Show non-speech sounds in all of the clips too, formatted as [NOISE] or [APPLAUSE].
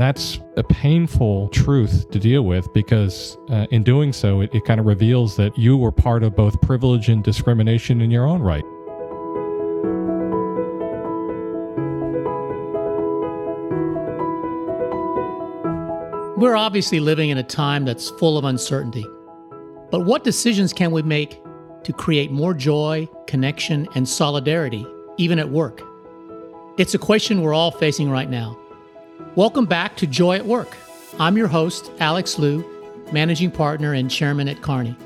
And that's a painful truth to deal with because uh, in doing so, it, it kind of reveals that you were part of both privilege and discrimination in your own right. We're obviously living in a time that's full of uncertainty. But what decisions can we make to create more joy, connection, and solidarity, even at work? It's a question we're all facing right now. Welcome back to Joy at Work. I'm your host, Alex Liu, managing partner and chairman at Kearney.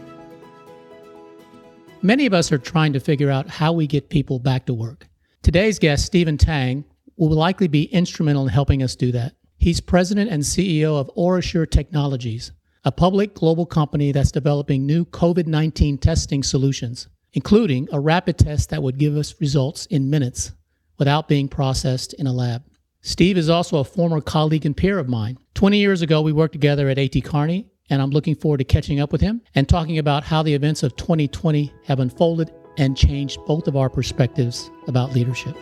Many of us are trying to figure out how we get people back to work. Today's guest, Stephen Tang, will likely be instrumental in helping us do that. He's president and CEO of OraSure Technologies, a public global company that's developing new COVID 19 testing solutions, including a rapid test that would give us results in minutes without being processed in a lab. Steve is also a former colleague and peer of mine. 20 years ago, we worked together at AT Kearney, and I'm looking forward to catching up with him and talking about how the events of 2020 have unfolded and changed both of our perspectives about leadership.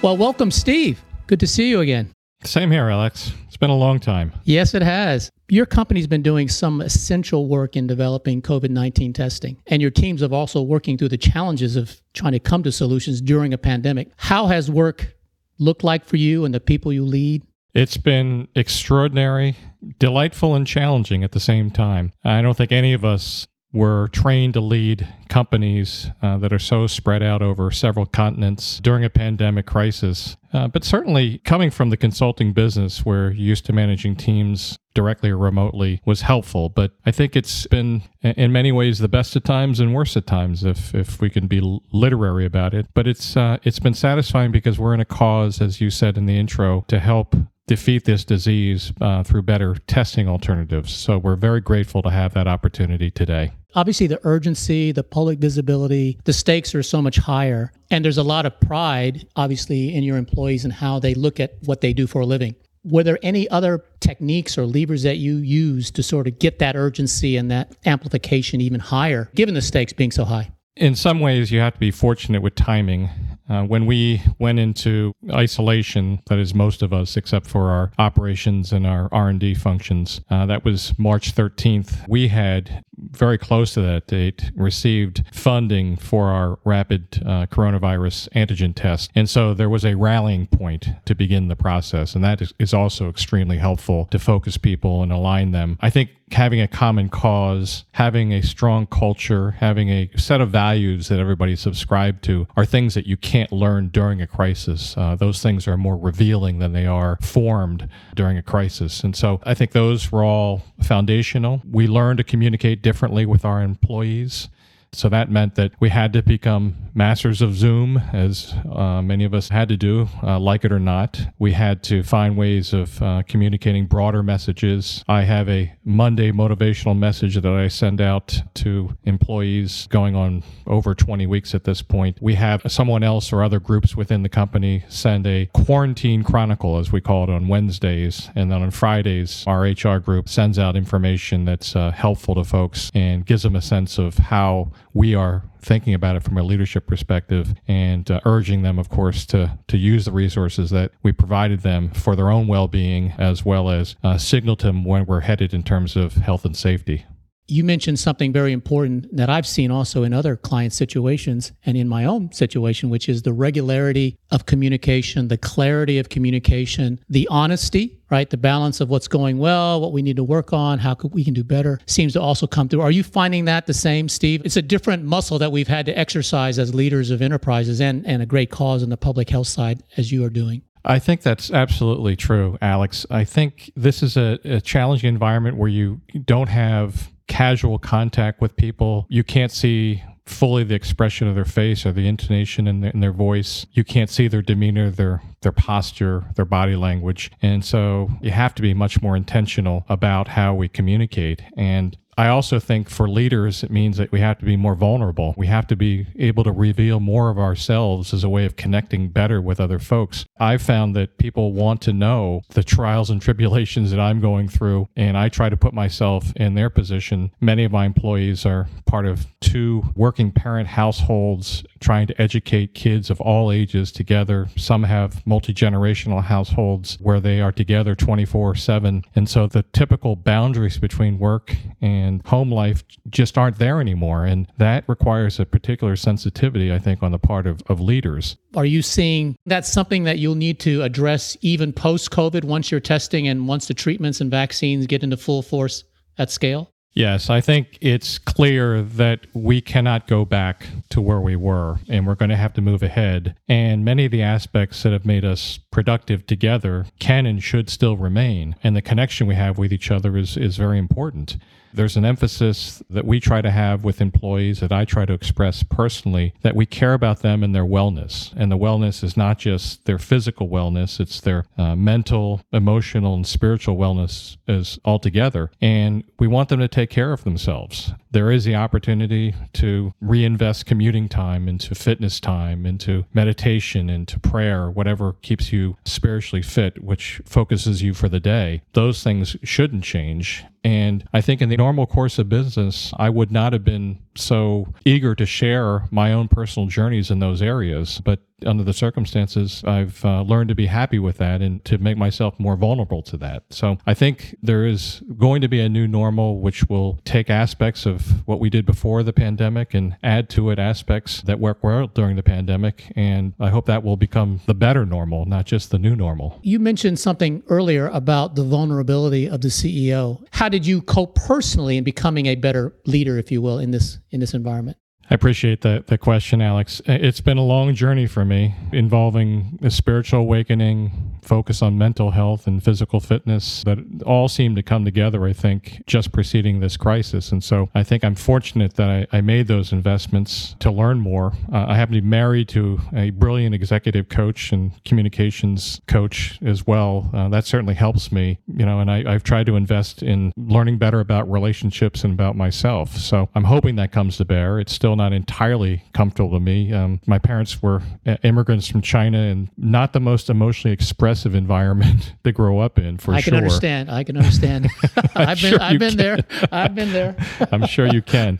Well, welcome, Steve. Good to see you again. Same here, Alex. It's been a long time. Yes, it has. Your company's been doing some essential work in developing COVID 19 testing, and your teams have also working through the challenges of trying to come to solutions during a pandemic. How has work looked like for you and the people you lead? It's been extraordinary, delightful, and challenging at the same time. I don't think any of us were trained to lead companies uh, that are so spread out over several continents during a pandemic crisis. Uh, but certainly, coming from the consulting business where you're used to managing teams directly or remotely was helpful. But I think it's been, in many ways, the best of times and worst at times, if if we can be literary about it. But it's uh, it's been satisfying because we're in a cause, as you said in the intro, to help defeat this disease uh, through better testing alternatives. So we're very grateful to have that opportunity today. Obviously, the urgency, the public visibility, the stakes are so much higher. And there's a lot of pride, obviously, in your employees and how they look at what they do for a living. Were there any other techniques or levers that you use to sort of get that urgency and that amplification even higher, given the stakes being so high? In some ways, you have to be fortunate with timing. Uh, when we went into isolation, that is most of us, except for our operations and our R&D functions, uh, that was March 13th. We had very close to that date received funding for our rapid uh, coronavirus antigen test, and so there was a rallying point to begin the process, and that is, also extremely helpful to focus people and align them. I think having a common cause, having a strong culture, having a set of values that everybody subscribed to are things that you can't learn during a crisis. Uh, those things are more revealing than they are formed during a crisis. And so I think those were all foundational. We learned to communicate differently with our employees. So that meant that we had to become masters of Zoom, as uh, many of us had to do, uh, like it or not. We had to find ways of uh, communicating broader messages. I have a Monday motivational message that I send out to employees going on over 20 weeks at this point. We have someone else or other groups within the company send a quarantine chronicle, as we call it, on Wednesdays. And then on Fridays, our HR group sends out information that's uh, helpful to folks and gives them a sense of how we are thinking about it from a leadership perspective and uh, urging them, of course, to, to use the resources that we provided them for their own well being, as well as uh, signal to them when we're headed in terms of health and safety. You mentioned something very important that I've seen also in other client situations and in my own situation, which is the regularity of communication, the clarity of communication, the honesty, right? The balance of what's going well, what we need to work on, how we can do better seems to also come through. Are you finding that the same, Steve? It's a different muscle that we've had to exercise as leaders of enterprises and, and a great cause in the public health side, as you are doing. I think that's absolutely true, Alex. I think this is a, a challenging environment where you don't have casual contact with people. You can't see fully the expression of their face or the intonation in, the, in their voice. You can't see their demeanor, their their posture, their body language. And so you have to be much more intentional about how we communicate. And I also think for leaders, it means that we have to be more vulnerable. We have to be able to reveal more of ourselves as a way of connecting better with other folks. I've found that people want to know the trials and tribulations that I'm going through, and I try to put myself in their position. Many of my employees are part of two working parent households trying to educate kids of all ages together. Some have multi generational households where they are together 24 7. And so the typical boundaries between work and home life just aren't there anymore. And that requires a particular sensitivity, I think, on the part of, of leaders. Are you seeing that's something that you'll need to address even post COVID once you're testing and once the treatments and vaccines get into full force at scale? Yes, I think it's clear that we cannot go back to where we were and we're going to have to move ahead. And many of the aspects that have made us productive together can and should still remain. And the connection we have with each other is, is very important. There's an emphasis that we try to have with employees that I try to express personally that we care about them and their wellness. And the wellness is not just their physical wellness, it's their uh, mental, emotional, and spiritual wellness as altogether. And we want them to take care of themselves. There is the opportunity to reinvest commuting time into fitness time, into meditation, into prayer, whatever keeps you spiritually fit, which focuses you for the day. Those things shouldn't change. And I think in the normal course of business, I would not have been so eager to share my own personal journeys in those areas. But under the circumstances, I've uh, learned to be happy with that and to make myself more vulnerable to that. So I think there is going to be a new normal, which will take aspects of what we did before the pandemic and add to it aspects that work well during the pandemic. And I hope that will become the better normal, not just the new normal. You mentioned something earlier about the vulnerability of the CEO. How did you cope personally in becoming a better leader, if you will, in this in this environment? I appreciate that the question, Alex. It's been a long journey for me involving a spiritual awakening, focus on mental health and physical fitness that all seem to come together, I think, just preceding this crisis. And so I think I'm fortunate that I, I made those investments to learn more. Uh, I happen to be married to a brilliant executive coach and communications coach as well. Uh, that certainly helps me, you know, and I, I've tried to invest in learning better about relationships and about myself. So I'm hoping that comes to bear. It's still not entirely comfortable to me. Um, my parents were uh, immigrants from China and not the most emotionally expressive environment [LAUGHS] to grow up in, for I sure. I can understand. I can understand. [LAUGHS] [LAUGHS] I've been, sure I've been can. there. I've been there. I'm sure you can.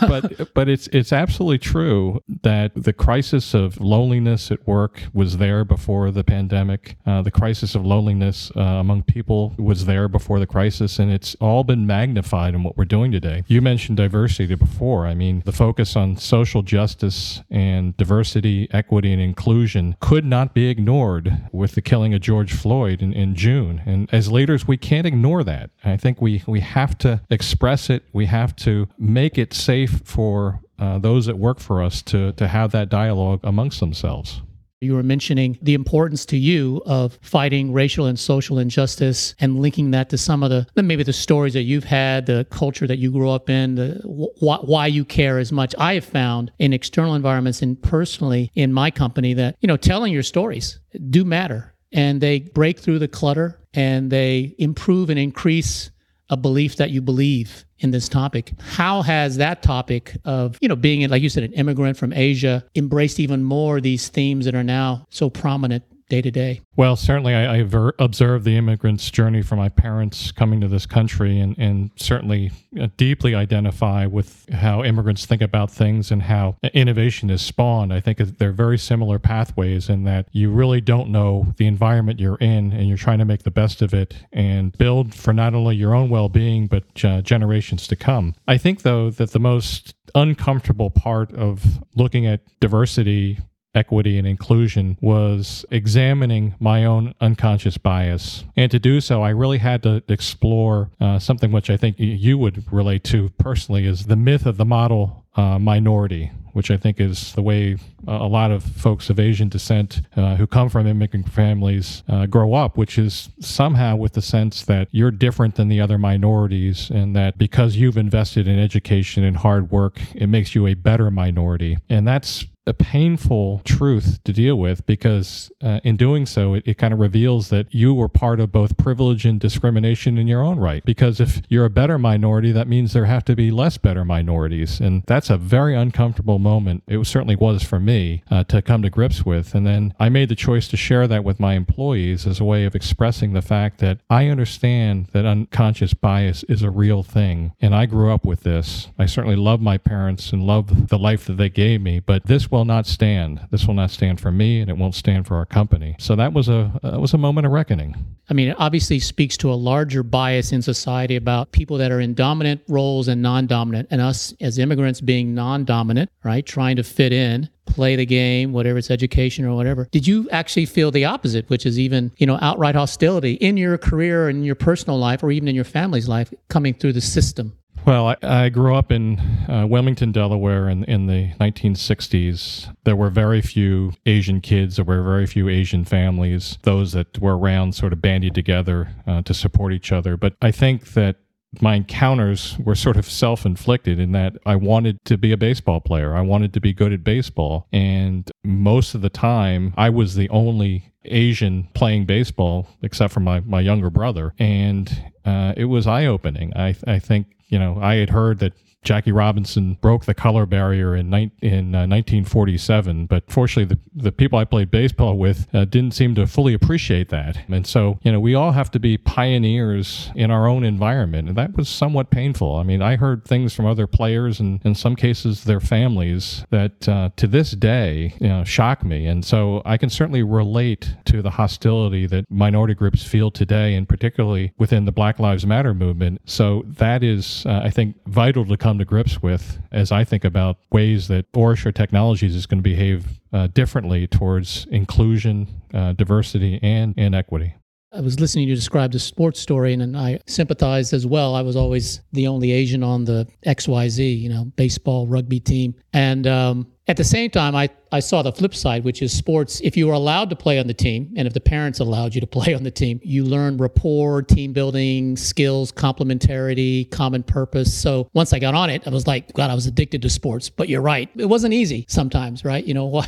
But but it's it's absolutely true that the crisis of loneliness at work was there before the pandemic. Uh, the crisis of loneliness uh, among people was there before the crisis, and it's all been magnified in what we're doing today. You mentioned diversity before. I mean, the focus on social justice and diversity, equity, and inclusion could not be ignored with the killing of George Floyd in, in June. And as leaders, we can't ignore that. I think we we have to express it. We have to make it safe for uh, those that work for us to to have that dialogue amongst themselves. You were mentioning the importance to you of fighting racial and social injustice and linking that to some of the maybe the stories that you've had, the culture that you grew up in, the wh- why you care as much. I have found in external environments and personally in my company that you know telling your stories do matter and they break through the clutter and they improve and increase a belief that you believe in this topic. How has that topic of, you know, being, like you said, an immigrant from Asia embraced even more these themes that are now so prominent day to day? Well, certainly, I, I ver- observed the immigrants' journey from my parents coming to this country, and, and certainly uh, deeply identify with how immigrants think about things and how innovation is spawned. I think they're very similar pathways in that you really don't know the environment you're in, and you're trying to make the best of it and build for not only your own well being, but uh, generations to come. I think, though, that the most uncomfortable part of looking at diversity equity and inclusion was examining my own unconscious bias. And to do so, I really had to explore uh, something which I think you would relate to personally is the myth of the model uh, minority, which I think is the way a lot of folks of Asian descent uh, who come from immigrant families uh, grow up, which is somehow with the sense that you're different than the other minorities, and that because you've invested in education and hard work, it makes you a better minority. And that's a painful truth to deal with because uh, in doing so, it, it kind of reveals that you were part of both privilege and discrimination in your own right. Because if you're a better minority, that means there have to be less better minorities. And that's a very uncomfortable moment. It certainly was for me uh, to come to grips with. And then I made the choice to share that with my employees as a way of expressing the fact that I understand that unconscious bias is a real thing. And I grew up with this. I certainly love my parents and love the life that they gave me, but this will not stand. This will not stand for me, and it won't stand for our company. So that was a uh, was a moment of reckoning. I mean, it obviously speaks to a larger bias in society about people that are in dominant roles and non-dominant, and us as immigrants being non-dominant, right, trying to fit in play the game, whatever it's education or whatever. Did you actually feel the opposite, which is even, you know, outright hostility in your career and your personal life or even in your family's life coming through the system? Well, I, I, grew up in uh, Wilmington, Delaware in, in the 1960s. There were very few Asian kids, there were very few Asian families. Those that were around sort of bandied together uh, to support each other. But I think that my encounters were sort of self inflicted in that I wanted to be a baseball player. I wanted to be good at baseball. And most of the time, I was the only Asian playing baseball, except for my, my younger brother. And uh, it was eye opening. I, I think you know, I had heard that Jackie Robinson broke the color barrier in, ni- in uh, 1947, but fortunately, the, the people I played baseball with uh, didn't seem to fully appreciate that. And so, you know, we all have to be pioneers in our own environment, and that was somewhat painful. I mean, I heard things from other players and, in some cases, their families that uh, to this day, you know, shock me. And so I can certainly relate to the hostility that minority groups feel today, and particularly within the Black Lives Matter movement. So that is, uh, I think, vital to come come to grips with as I think about ways that OraSure Technologies is going to behave uh, differently towards inclusion, uh, diversity, and, and equity. I was listening to you describe the sports story, and, and I sympathized as well. I was always the only Asian on the XYZ, you know, baseball, rugby team. And um, at the same time, I, I saw the flip side, which is sports. If you were allowed to play on the team, and if the parents allowed you to [LAUGHS] play on the team, you learn rapport, team building, skills, complementarity, common purpose. So once I got on it, I was like, God, I was addicted to sports. But you're right, it wasn't easy sometimes, right? You know [LAUGHS] why,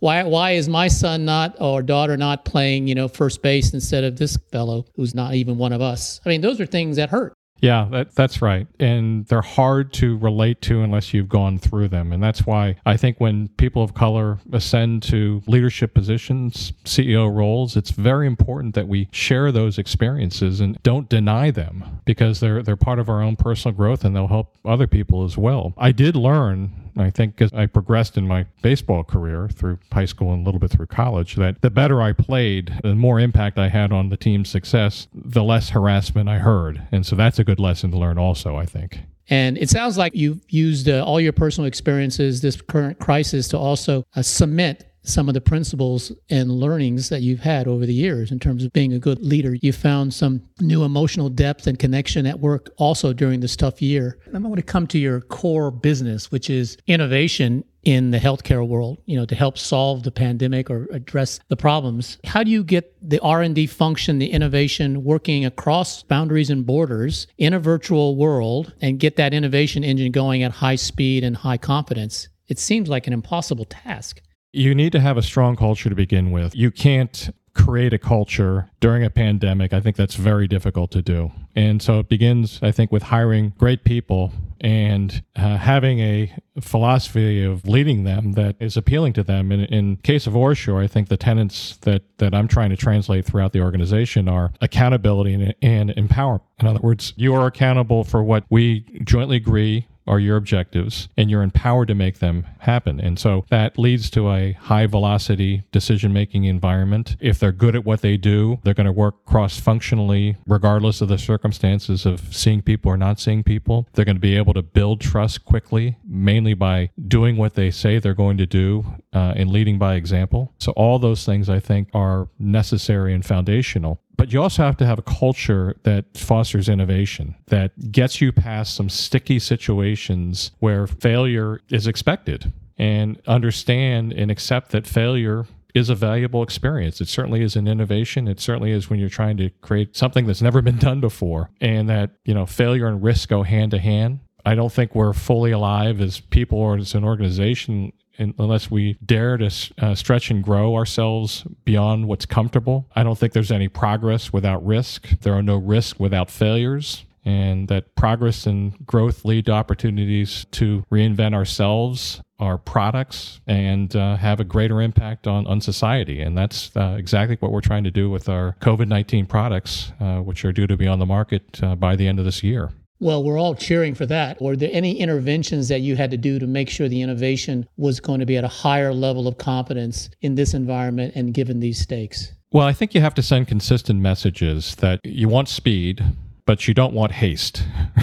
why, why is my son not or daughter not playing, you know, first base instead of this fellow who's not even one of us? I mean, those are things that hurt. Yeah, that, that's right. And they're hard to relate to unless you've gone through them. And that's why I think when people of color ascend to leadership positions, CEO roles, it's very important that we share those experiences and don't deny them because they're they're part of our own personal growth and they'll help other people as well. I did learn I think as I progressed in my baseball career through high school and a little bit through college, that the better I played, the more impact I had on the team's success, the less harassment I heard. And so that's a good lesson to learn, also, I think. And it sounds like you've used uh, all your personal experiences, this current crisis, to also uh, cement some of the principles and learnings that you've had over the years in terms of being a good leader. You found some new emotional depth and connection at work also during this tough year. I want to come to your core business, which is innovation in the healthcare world, you know, to help solve the pandemic or address the problems. How do you get the R&D function, the innovation working across boundaries and borders in a virtual world and get that innovation engine going at high speed and high confidence? It seems like an impossible task. You need to have a strong culture to begin with. You can't create a culture during a pandemic. I think that's very difficult to do. And so it begins, I think, with hiring great people and uh, having a philosophy of leading them that is appealing to them. In, in case of OraSure, I think the tenets that, that I'm trying to translate throughout the organization are accountability and, and empowerment. In other words, you are accountable for what we jointly agree are your objectives and you're empowered to make them happen. And so that leads to a high velocity decision making environment. If they're good at what they do, they're going to work cross functionally, regardless of the circumstances of seeing people or not seeing people. They're going to be able to build trust quickly, mainly by doing what they say they're going to do uh, and leading by example. So, all those things I think are necessary and foundational. But you also have to have a culture that fosters innovation, that gets you past some sticky situations where failure is expected, and understand and accept that failure is a valuable experience. It certainly is an innovation. It certainly is when you're trying to create something that's never been done before, and that you know failure and risk go hand to hand. I don't think we're fully alive as people or as an organization unless we dare to uh, stretch and grow ourselves beyond what's comfortable. I don't think there's any progress without risk. There are no risks without failures. And that progress and growth lead to opportunities to reinvent ourselves, our products, and uh, have a greater impact on, on society. And that's uh, exactly what we're trying to do with our COVID 19 products, uh, which are due to be on the market uh, by the end of this year. Well, we're all cheering for that. Were there any interventions that you had to do to make sure the innovation was going to be at a higher level of competence in this environment and given these stakes? Well, I think you have to send consistent messages that you want speed, but you don't want haste. [LAUGHS]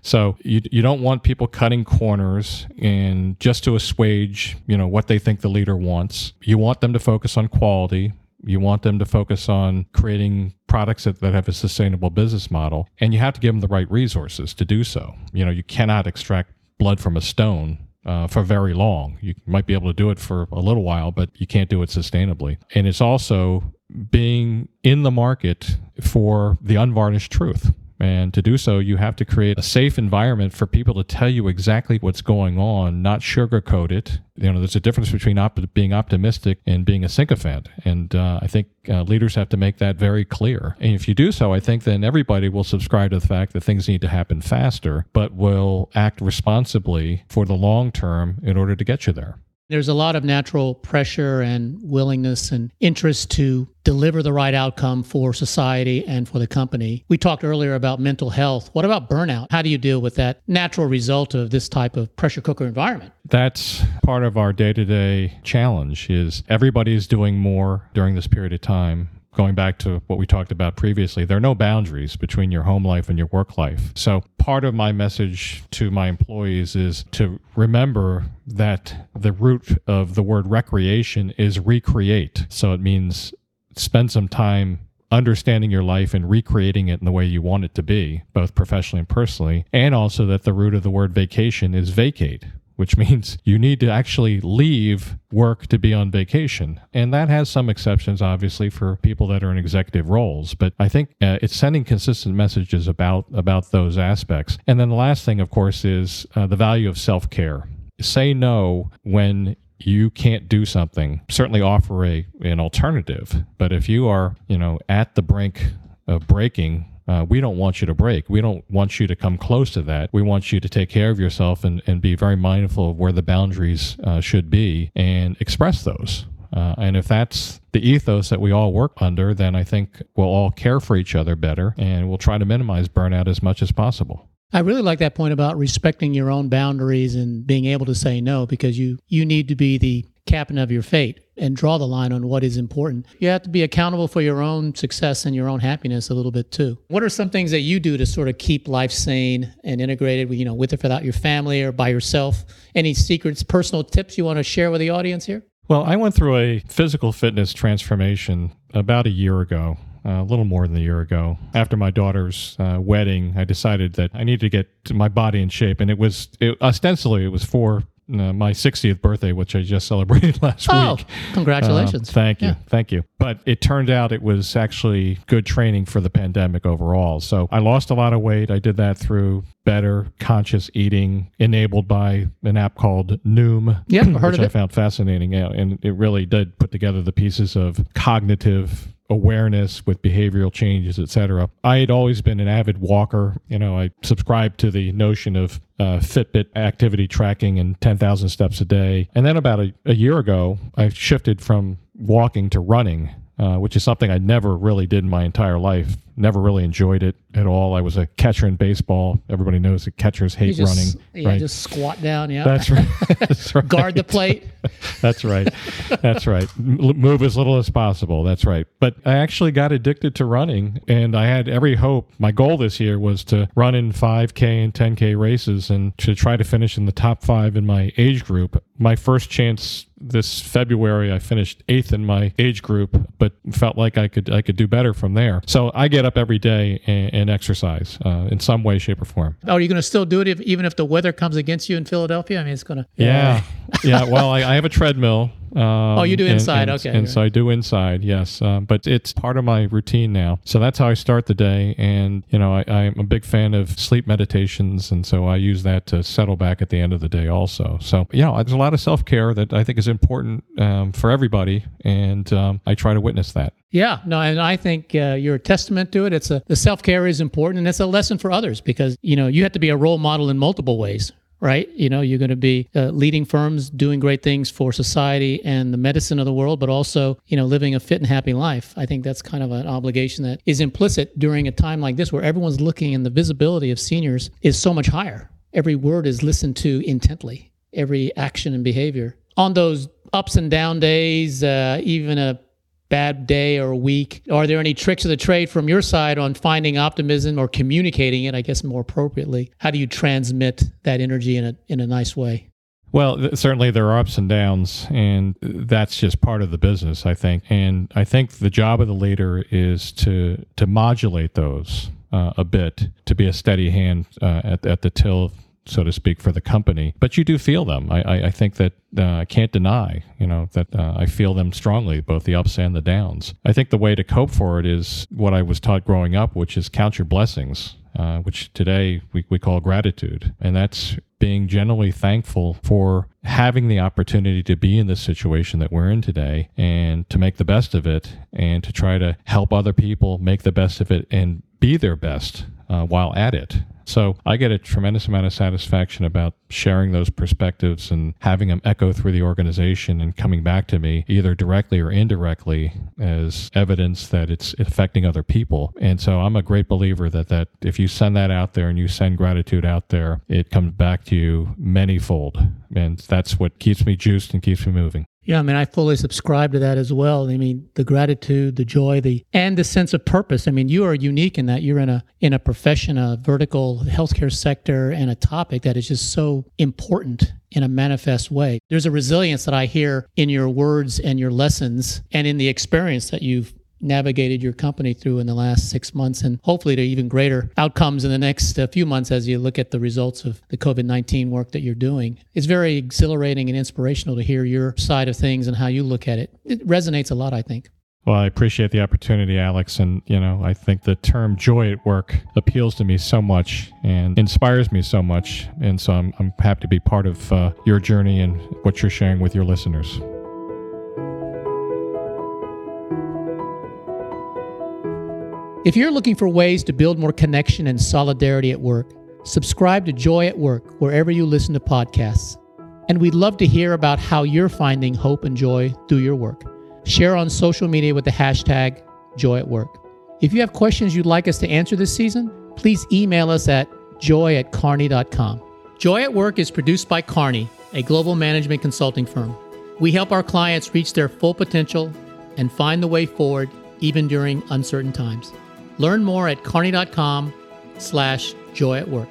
So you you don't want people cutting corners and just to assuage, you know, what they think the leader wants. You want them to focus on quality you want them to focus on creating products that, that have a sustainable business model, and you have to give them the right resources to do so. You know, you cannot extract blood from a stone uh, for very long. You might be able to do it for a little while, but you can't do it sustainably. And it's also being in the market for the unvarnished truth. And to do so, you have to create a safe environment for people to tell you exactly what's going on, not sugarcoat it. You know, there's a difference between op- being optimistic and being a sycophant. And uh, I think uh, leaders have to make that very clear. And if you do so, I think then everybody will subscribe to the fact that things need to happen faster, but will act responsibly for the long term in order to get you there. There's a lot of natural pressure and willingness and interest to deliver the right outcome for society and for the company. We talked earlier about mental health. What about burnout? How do you deal with that natural result of this type of pressure cooker environment? That's part of our day-to-day challenge is everybody is doing more during this period of time going back to what we talked about previously, there are no boundaries between your home life and your work life. So, part of my message to my employees is to remember that the root of the word recreation is recreate. So, it means spend some time understanding your life and recreating it in the way you want it to be, both professionally and personally, and also that the root of the word vacation is vacate, which means you need to actually leave work to be on vacation. And that has some exceptions, obviously, for people that are in executive roles. But I think uh, it's sending consistent messages about, about those aspects. And then the last thing, of course, is uh, the value of self care. Say no when you can't do something certainly offer a an alternative but if you are you know at the brink of breaking uh, we don't want you to break. We don't want you to come close to that. We want you to take care of yourself and, and be very mindful of where the boundaries uh, should be and express those. Uh, and if that's the ethos that we all work under, then I think we'll all care for each other better and we'll try to minimize burnout as much as possible. I really like that point about respecting your own boundaries and being able to say no because you you need to be the captain of your fate and draw the line on what is important. You have to be accountable for your own success and your own happiness a little bit too. What are some things that you do to sort of keep life sane and integrated, you know, with or without your family or by yourself? Any secrets, personal tips you want to share with the audience here? Well, I went through a physical fitness transformation about a year ago. Uh, a little more than a year ago. After my daughter's uh, wedding, I decided that I needed to get my body in shape, and it was it, ostensibly it was for uh, my 60th birthday, which I just [LAUGHS] celebrated [LAUGHS] last oh, week. Congratulations. Uh, thank you. Yeah. Thank you. But it turned out it was actually good training for the pandemic overall. So I lost a lot of weight. I did that through better conscious eating enabled by an app called Noom, yeah, heard which I found fascinating. And it really did put together the pieces of cognitive awareness with behavioral changes, etc. I had always been an avid walker. You know, I subscribed to the notion of uh, Fitbit activity tracking and 10,000 steps a day. And then about a, a year ago, I shifted from walking to running, uh, which is something I never really did in my entire life. Never really enjoyed it at all. I was a catcher in baseball. Everybody knows that catchers hate just, running. Yeah, right? just squat down. Yeah, that's right. [LAUGHS] That's right. Guard the plate. [LAUGHS] that's right. That's right. M- move as little as possible. That's right. But I actually got addicted to running, and I had every hope. My goal this year was to run in 5K and 10K races and to try to finish in the top five in my age group. My first chance this February I finished eighth in my age group, but felt like I could I could do better from there. So I get up every day and, and exercise uh, in some way, shape, or form. Oh, are you going to still do it if, even if the weather comes against you in Philadelphia? I mean, it's going to. Yeah, yeah. Well, I, I have a treadmill. Um, oh, you do inside, and- okay, And right. so I do inside, yes. Um, but it's part of my routine now. So that's how I start the day. And, you know, I, I'm a big fan of sleep meditations. And so I use that to settle back at the end of the day also. So, you know, there's a lot of self care that I think is important um, for everybody. And um, I try to witness that. Yeah, no, and I think uh, you're a testament to it. It's a the self care is important, and it's a lesson for others because you know you have to be a role model in multiple ways, right? You know, you're going to be uh, leading firms, doing great things for society and the medicine of the world, but also you know living a fit and happy life. I think that's kind of an obligation that is implicit during a time like this where everyone's looking and the visibility of seniors is so much higher. Every word is listened to intently, every action and behavior on those ups and down days, uh, even a bad day or week? Are there any tricks of the trade from your side on finding optimism or communicating it, I guess more appropriately? How do you transmit that energy in a in a nice way? Well, th- certainly there are ups and downs, and that's just part of the business, I think. And I think the job of the leader is to to modulate those uh, a bit, to be a steady hand uh, at at the till, so to speak, for the company. But you do feel them. I I, I think that uh, I can't deny, you know, that uh, I feel them strongly, both the ups and the downs. I think the way to cope for it is what I was taught growing up, which is count your blessings uh, which today we, we call gratitude. And that's being generally thankful for having the opportunity to be in this situation that we're in today and to make the best of it and to try to help other people make the best of it and be their best uh, while at it. So I get a tremendous amount of satisfaction about sharing those perspectives and having them echo through the organization and coming back to me either directly or indirectly as evidence that it's affecting other people. And so I'm a great believer that that if you send that out there and you send gratitude out there, it comes back to you manyfold. And that's what keeps me juiced and keeps me moving. Yeah, I mean, I fully subscribe to that as well. I mean, the gratitude, the joy, the and the sense of purpose. I mean, you are unique in that you're in a in a profession, a vertical healthcare sector, and a topic that is just so important in a manifest way. There's a resilience that I hear in your words and your lessons, and in the experience that you've navigated your company through in the last six months, and hopefully to even greater outcomes in the next uh, few months as you look at the results of the COVID 19 work that you're doing. It's very exhilarating and inspirational to hear your side of things and how you look at it. It resonates a lot, I think. Well, I appreciate the opportunity, Alex. And, you know, I think the term joy at work appeals to me so much and inspires me so much. And so I'm, I'm happy to be part of uh, your journey and what you're sharing with your listeners. If you're looking for ways to build more connection and solidarity at work, subscribe to Joy at Work wherever you listen to podcasts. And we'd love to hear about how you're finding hope and joy through your work. Share on social media with the hashtag Joy at Work. If you have questions you'd like us to answer this season, please email us at joy at kearney.com. Joy at Work is produced by Kearney, a global management consulting firm. We help our clients reach their full potential and find the way forward even during uncertain times. Learn more at kearney.com slash joy at work.